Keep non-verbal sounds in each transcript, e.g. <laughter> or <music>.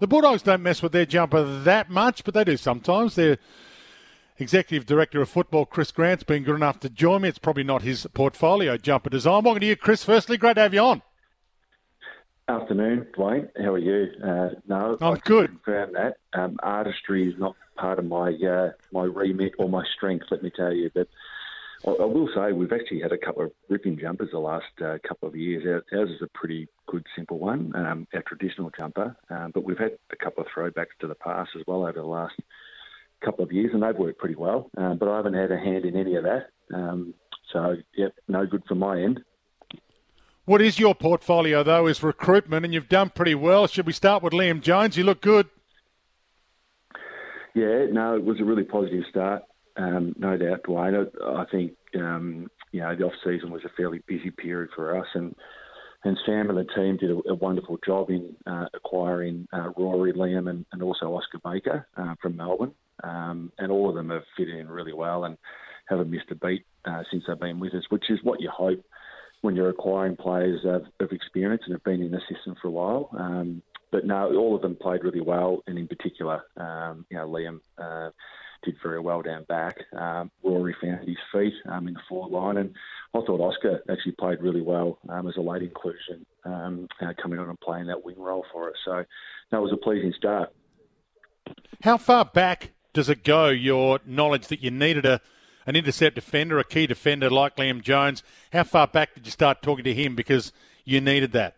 The Bulldogs don't mess with their jumper that much, but they do sometimes. Their executive director of football, Chris Grant's been good enough to join me. It's probably not his portfolio jumper design. Welcome to you, Chris. Firstly, great to have you on. Afternoon, Dwayne. How are you? Uh, no, I'm I good. Confirm that um, artistry is not part of my uh, my remit or my strength. Let me tell you, but I, will say we've actually had a couple of ripping jumpers the last uh, couple of years. Our- Ours is a pretty good, simple one, um, our traditional jumper. Um, but we've had a couple of throwbacks to the past as well over the last couple of years, and they've worked pretty well. Um, but I haven't had a hand in any of that. Um, so, yep, no good from my end. What is your portfolio, though, is recruitment, and you've done pretty well. Should we start with Liam Jones? You look good. Yeah, no, it was a really positive start, um, no doubt, Dwayne. I think um, you know the off season was a fairly busy period for us, and and Sam and the team did a, a wonderful job in uh, acquiring uh, Rory, Liam, and, and also Oscar Baker uh, from Melbourne, um, and all of them have fit in really well and haven't missed a beat uh, since they've been with us, which is what you hope when you're acquiring players of, of experience and have been in the system for a while. Um, but no, all of them played really well, and in particular, um, you know, Liam uh, did very well down back. Um, Rory found his feet um, in the forward line, and I thought Oscar actually played really well um, as a late inclusion, um, uh, coming on and playing that wing role for us. So that was a pleasing start. How far back does it go, your knowledge that you needed a an intercept defender, a key defender like Liam Jones? How far back did you start talking to him because you needed that?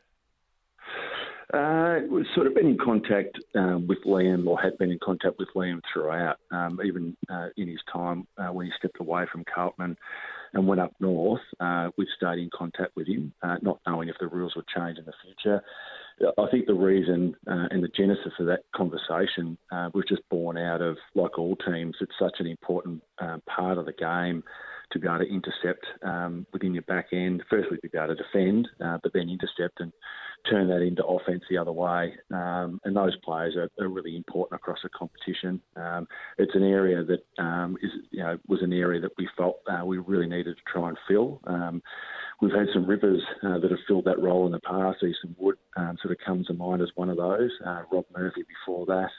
Uh, we've sort of been in contact um, with Liam, or had been in contact with Liam throughout, um, even uh, in his time uh, when he stepped away from Carlton and went up north. Uh, we've stayed in contact with him, uh, not knowing if the rules would change in the future. I think the reason uh, and the genesis of that conversation was just born out of, like all teams, it's such an important part of the game to be able to intercept um, within your back end. Firstly, to be able to defend, uh, but then intercept and turn that into offense the other way. Um, and those players are, are really important across the competition. Um, it's an area that um, is, you know, was an area that we felt uh, we really needed to try and fill. Um, we've had some rivers uh, that have filled that role in the past. Easton Wood um, sort of comes to mind as one of those. Uh, Rob Murphy before that.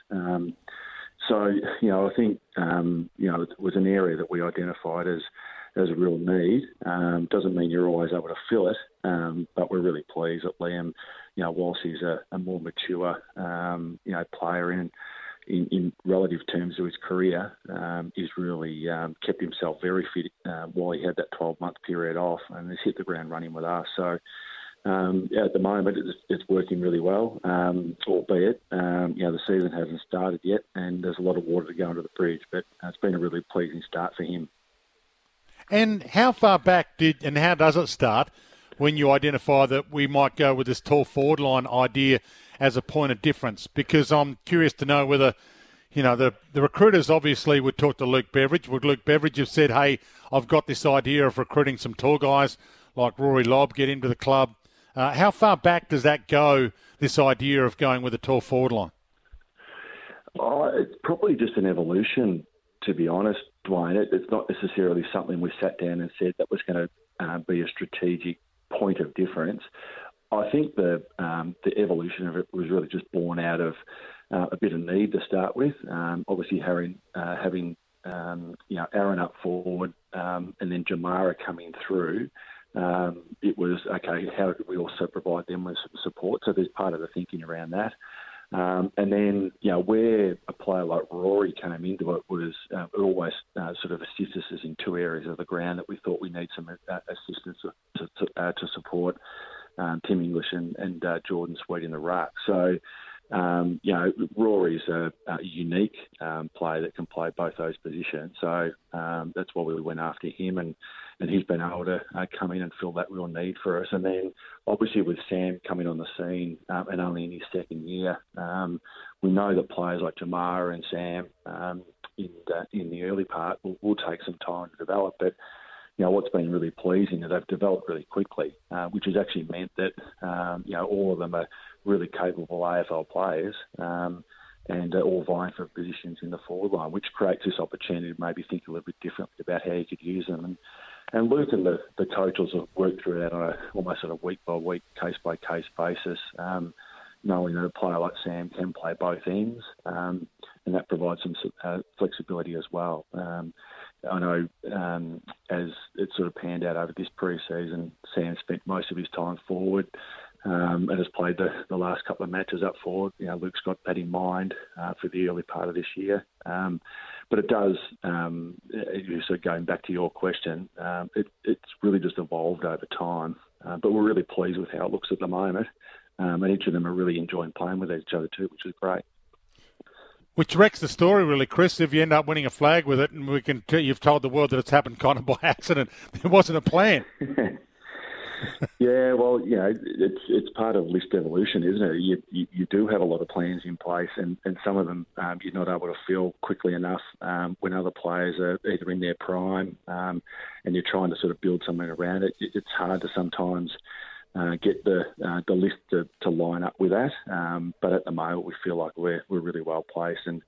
So, you know, I think, um, you know, it was an area that we identified as as a real need. Um, doesn't mean you're always able to fill it, um, but we're really pleased that Liam, you know, whilst he's a, a more mature, um, you know, player in, in, in relative terms to his career, um, he's really um, kept himself very fit uh, while he had that 12 month period off and has hit the ground running with us. So. Um, yeah, at the moment, it's, it's working really well, um, albeit you know the season hasn't started yet, and there's a lot of water to go under the bridge. But uh, it's been a really pleasing start for him. And how far back did and how does it start when you identify that we might go with this tall forward line idea as a point of difference? Because I'm curious to know whether, you know, the, the recruiters obviously would talk to Luke Beveridge. Would Luke Beveridge have said, hey, I've got this idea of recruiting some tall guys like Rory Lobb, get into the club? Uh, how far back does that go, this idea of going with a tall forward line? Oh, it's probably just an evolution, to be honest, Dwayne. It, it's not necessarily something we sat down and said that was going to uh, be a strategic point of difference. I think the um, the evolution of it was really just born out of uh, a bit of need to start with. Um, obviously, having uh, having um, you know Aaron up forward um, and then Jamarra coming through. Um, it was okay. How do we also provide them with some support? So there's part of the thinking around that. Um, and then, you know, where a player like Rory came into it was uh, always uh, sort of assisted us in two areas of the ground that we thought we need some uh, assistance to, to, uh, to support um, Tim English and, and uh, Jordan Sweet in the ruck. So um, you know, Rory's a, a unique um, player that can play both those positions. So um, that's why we went after him, and, and he's been able to uh, come in and fill that real need for us. And then obviously with Sam coming on the scene um, and only in his second year, um, we know that players like Jamarra and Sam um, in uh, in the early part will, will take some time to develop, but you know, what's been really pleasing is they've developed really quickly, uh, which has actually meant that, um, you know, all of them are really capable AFL players um, and uh, all vying for positions in the forward line, which creates this opportunity to maybe think a little bit differently about how you could use them. And, and Luke and the, the coaches have worked through that on a almost on a week by week, case by case basis. Um, knowing that a player like Sam can play both ends, um, and that provides some uh, flexibility as well. Um, I know um, as it sort of panned out over this pre-season, Sam spent most of his time forward um, and has played the, the last couple of matches up forward. You know, Luke's got that in mind uh, for the early part of this year. Um, but it does, um, of going back to your question, um, it, it's really just evolved over time. Uh, but we're really pleased with how it looks at the moment. Um, and each of them are really enjoying playing with each other too, which is great. Which wrecks the story, really, Chris. If you end up winning a flag with it, and we can, t- you've told the world that it's happened kind of by <laughs> accident. There wasn't a plan. <laughs> <laughs> yeah, well, you know, it's it's part of list evolution, isn't it? You, you, you do have a lot of plans in place, and, and some of them um, you're not able to fill quickly enough um, when other players are either in their prime, um, and you're trying to sort of build something around it. It's hard to sometimes uh, get the uh, the list to, to line up with that. Um, but at the moment, we feel like we're we're really well placed, and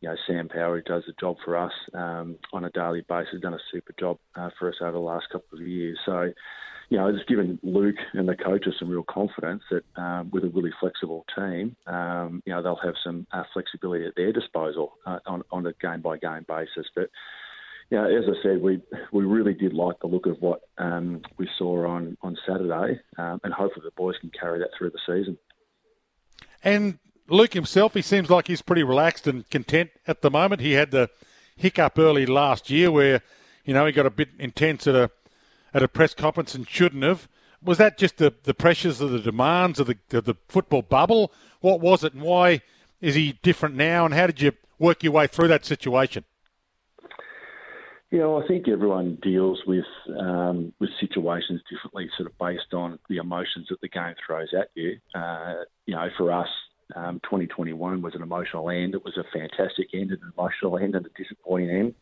you know Sam Power, who does the job for us um, on a daily basis, done a super job uh, for us over the last couple of years. So. You know, it's given Luke and the coaches some real confidence that um, with a really flexible team, um, you know, they'll have some uh, flexibility at their disposal uh, on, on a game by game basis. But yeah, as I said, we we really did like the look of what um, we saw on on Saturday, um, and hopefully the boys can carry that through the season. And Luke himself, he seems like he's pretty relaxed and content at the moment. He had the hiccup early last year where, you know, he got a bit intense at a at a press conference and shouldn't have. Was that just the, the pressures of the demands of the of the football bubble? What was it, and why is he different now? And how did you work your way through that situation? Yeah, well, I think everyone deals with um, with situations differently, sort of based on the emotions that the game throws at you. Uh, you know, for us, um, 2021 was an emotional end. It was a fantastic end, an emotional end, and a disappointing end.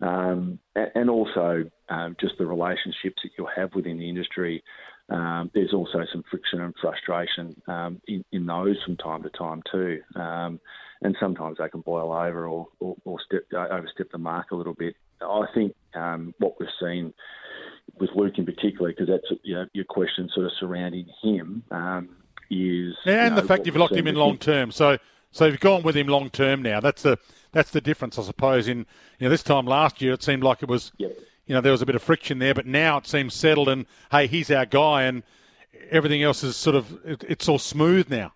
Um, and also um, just the relationships that you'll have within the industry. Um, there's also some friction and frustration um, in, in, those from time to time too, um, and sometimes they can boil over or, or, or step, overstep the mark a little bit. I think um, what we've seen with Luke in particular, because that's you know, your question sort of surrounding him, um, is and you know, the fact you've locked him in long term. So so you've gone with him long term now. That's the that's the difference, I suppose. In you know this time last year, it seemed like it was yep. you know there was a bit of friction there, but now it seems settled. And hey, he's our guy, and everything else is sort of it, it's all smooth now.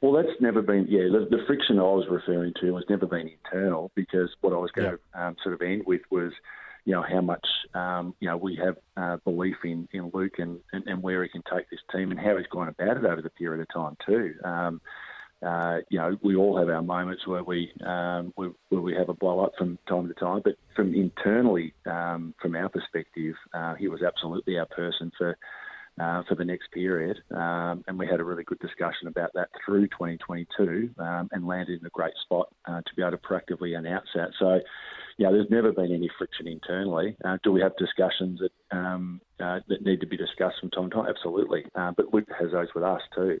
Well, that's never been, yeah, the, the, friction I was referring to has never been internal because what I was going yeah. to um, sort of end with was, you know, how much, um, you know, we have uh, belief in, in Luke and, and, and, where he can take this team and how he's gone about it over the period of time too. Um, uh, you know, we all have our moments where we um, where, where, we have a blow up from time to time, but from internally, um, from our perspective, uh, he was absolutely our person for uh, for the next period. Um, and we had a really good discussion about that through 2022 um, and landed in a great spot uh, to be able to proactively announce that. So, yeah, there's never been any friction internally. Uh, do we have discussions that um, uh, that need to be discussed from time to time? Absolutely. But Luke has those with us too.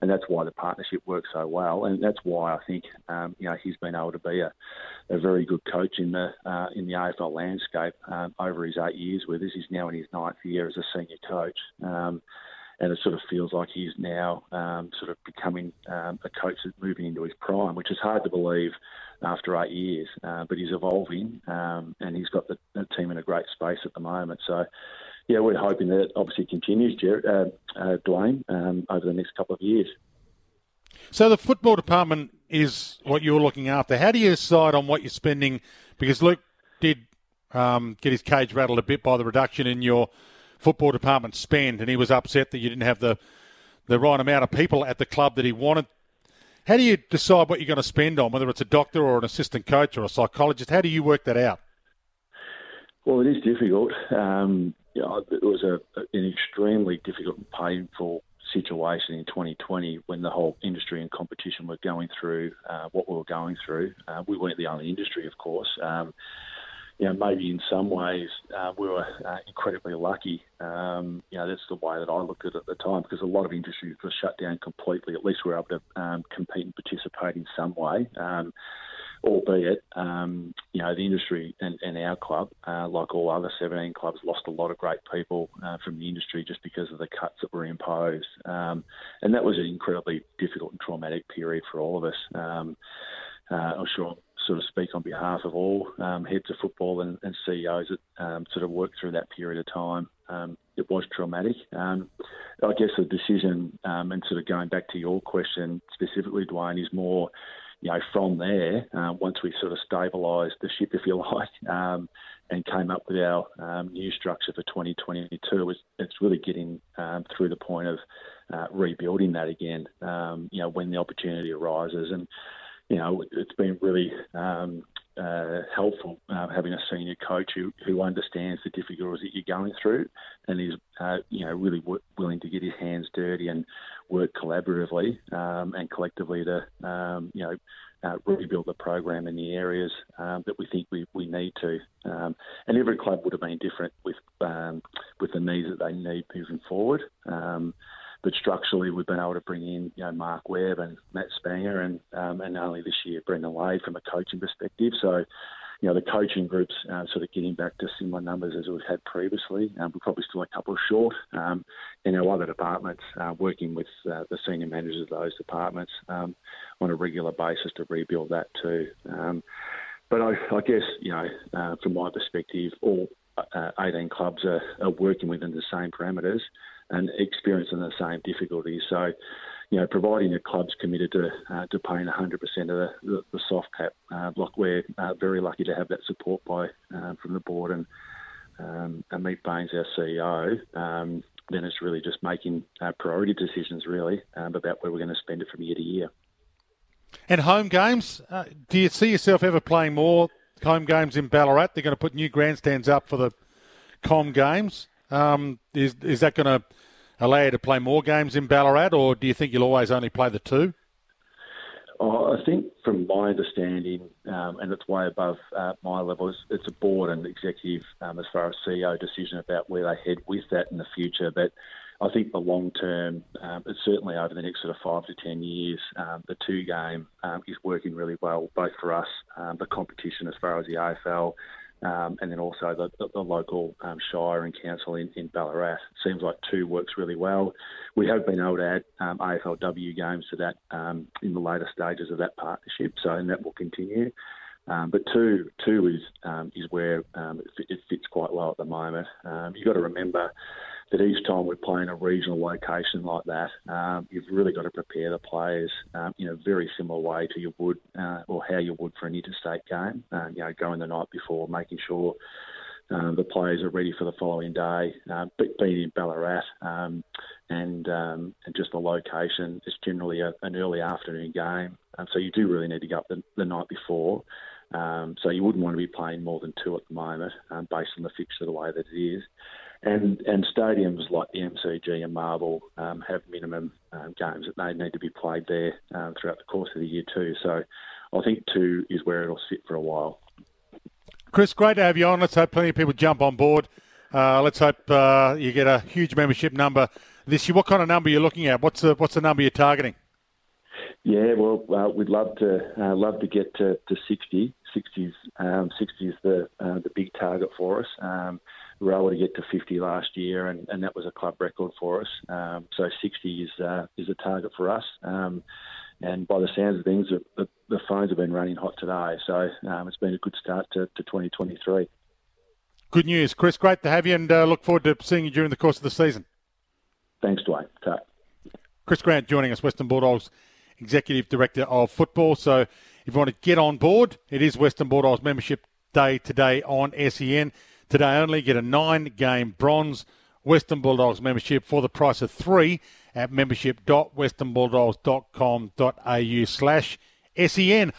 And that's why the partnership works so well, and that's why I think um, you know he's been able to be a, a very good coach in the uh, in the AFL landscape um, over his eight years with us. He's now in his ninth year as a senior coach. Um, and it sort of feels like he's now um, sort of becoming um, a coach that's moving into his prime, which is hard to believe after eight years. Uh, but he's evolving, um, and he's got the, the, team in a great space at the moment. So, yeah, we're hoping that it obviously continues, Jer- uh, uh, Dwayne, um, over the next couple of years. So the football department is what you're looking after. How do you decide on what you're spending? Because Luke did um, get his cage rattled a bit by the reduction in your football department spend, and he was upset that you didn't have the the right amount of people at the club that he wanted. How do you decide what you're going to spend on, whether it's a doctor or an assistant coach or a psychologist? How do you work that out? Well, it is difficult. Um, you know, it was a, an extremely difficult and painful situation in 2020 when the whole industry and competition were going through uh, what we were going through. Uh, we weren't the only industry, of course. Um, you know, maybe in some ways uh, we were uh, incredibly lucky. Um, you know, that's the way that I looked at it at the time because a lot of industries were shut down completely. At least we were able to um, compete and participate in some way. Albeit, um, you know, the industry and, and our club, uh, like all other 17 clubs, lost a lot of great people uh, from the industry just because of the cuts that were imposed. Um, and that was an incredibly difficult and traumatic period for all of us. Um, uh, I'm sure sort of speak on behalf of all um, heads of football and, and CEOs that um, sort of worked through that period of time. Um, it was traumatic. Um, I guess the decision, um, and sort of going back to your question specifically, Dwayne, is more, you know, from there, uh, once we sort of stabilised the ship, <laughs> if you like, um, and came up with our new structure for 2022, it's, it's really getting through the point of uh, rebuilding that again, you know, when the opportunity arises. And you know, it's been really um, uh, helpful having a senior coach who, who understands the difficulties that you're going through and is, uh, you know, really w- willing to get his hands dirty and work collaboratively um, and collectively to, um, you know, uh, rebuild the program in the areas um, that we think we, we need to. Um, and every club would have been different with um, with the needs that they need moving forward. Um, but structurally, we've been able to bring in you know Mark Webb and Matt Spangher and um, and only this year Brendon Lade from a coaching perspective. So, you know, the coaching groups uh, sort of getting back to similar numbers as we've had previously. Um, we're probably still a couple short. Um, in our other departments, uh, working with uh, the senior managers of those departments um, on a regular basis to rebuild that too. Um, but I, I, guess you know, uh, from my perspective, all uh, 18 clubs are, are working within the same parameters and experiencing the same difficulties. So, you know, providing the club's committed to uh, to paying 100% of the, the, the soft cap, uh, like we're uh, very lucky to have that support by uh, from the board and um, and Ameet Bains, our CEO. Um, then it's really just making uh, priority decisions, really, um, about where we're going to spend it from year to year. And home games, uh, do you see yourself ever playing more home games in Ballarat? They're going to put new grandstands up for the Com games. Um, is is that going to allow you to play more games in Ballarat, or do you think you'll always only play the two? Oh, I think, from my understanding, um, and it's way above uh, my level, it's, it's, a board and executive, um, as far as CEO decision about where they head with that in the future. But I think the long term, um, it's certainly over the next sort of five to ten years, um, the two game um, is working really well, both for us, um, the competition as far as the AFL, um, and then also the, the, the local um, shire and council in, in Ballarat. Seems like two works really well. We have been able to add um, AFLW games to that um, in the later stages of that partnership, so and that will continue. Um, but two, two is um, is where it, it, fits quite well at the moment. you've got to remember that each time we play in a regional location like that, um, you've really got to prepare the players um, in a very similar way to you would uh, or how you would for an interstate game. Uh, you know, going the night before, making sure um, the players are ready for the following day. Uh, being in Ballarat um, and um, and just the location, it's generally a, an early afternoon game, um, so you do really need to go up the, the night before. Um, so you wouldn't want to be playing more than two at the moment, um, based on the fixture the way that it is. And and stadiums like the MCG and Marvel um, have minimum um, games that they need to be played there um, throughout the course of the year too. So I think two is where it'll sit for a while. Chris, great to have you on. Let's hope plenty of people jump on board. Uh, let's hope uh, you get a huge membership number this year. What kind of number are you looking at? What's the what's the number you're targeting? Yeah, well, uh, we'd love to uh, love to get to, to 60. 60 um, 60 is the uh, the big target for us. We were able to get to 50 last year, and, and that was a club record for us. Um, so 60 is uh, is a target for us. Um, and by the sounds of things, the, the, phones have been running hot today. So um, it's been a good start to, to 2023. Good news, Chris. Great to have you, and uh, look forward to seeing you during the course of the season. Thanks, Dwayne. Ta. Chris Grant joining us, Western Bulldogs Executive Director of Football. So if you want to get on board, it is Western Bulldogs Membership Day today on SEN. Today only, get a nine game bronze Western Bulldogs membership for the price of three at membership.westernbulldogs.com.au slash SEN.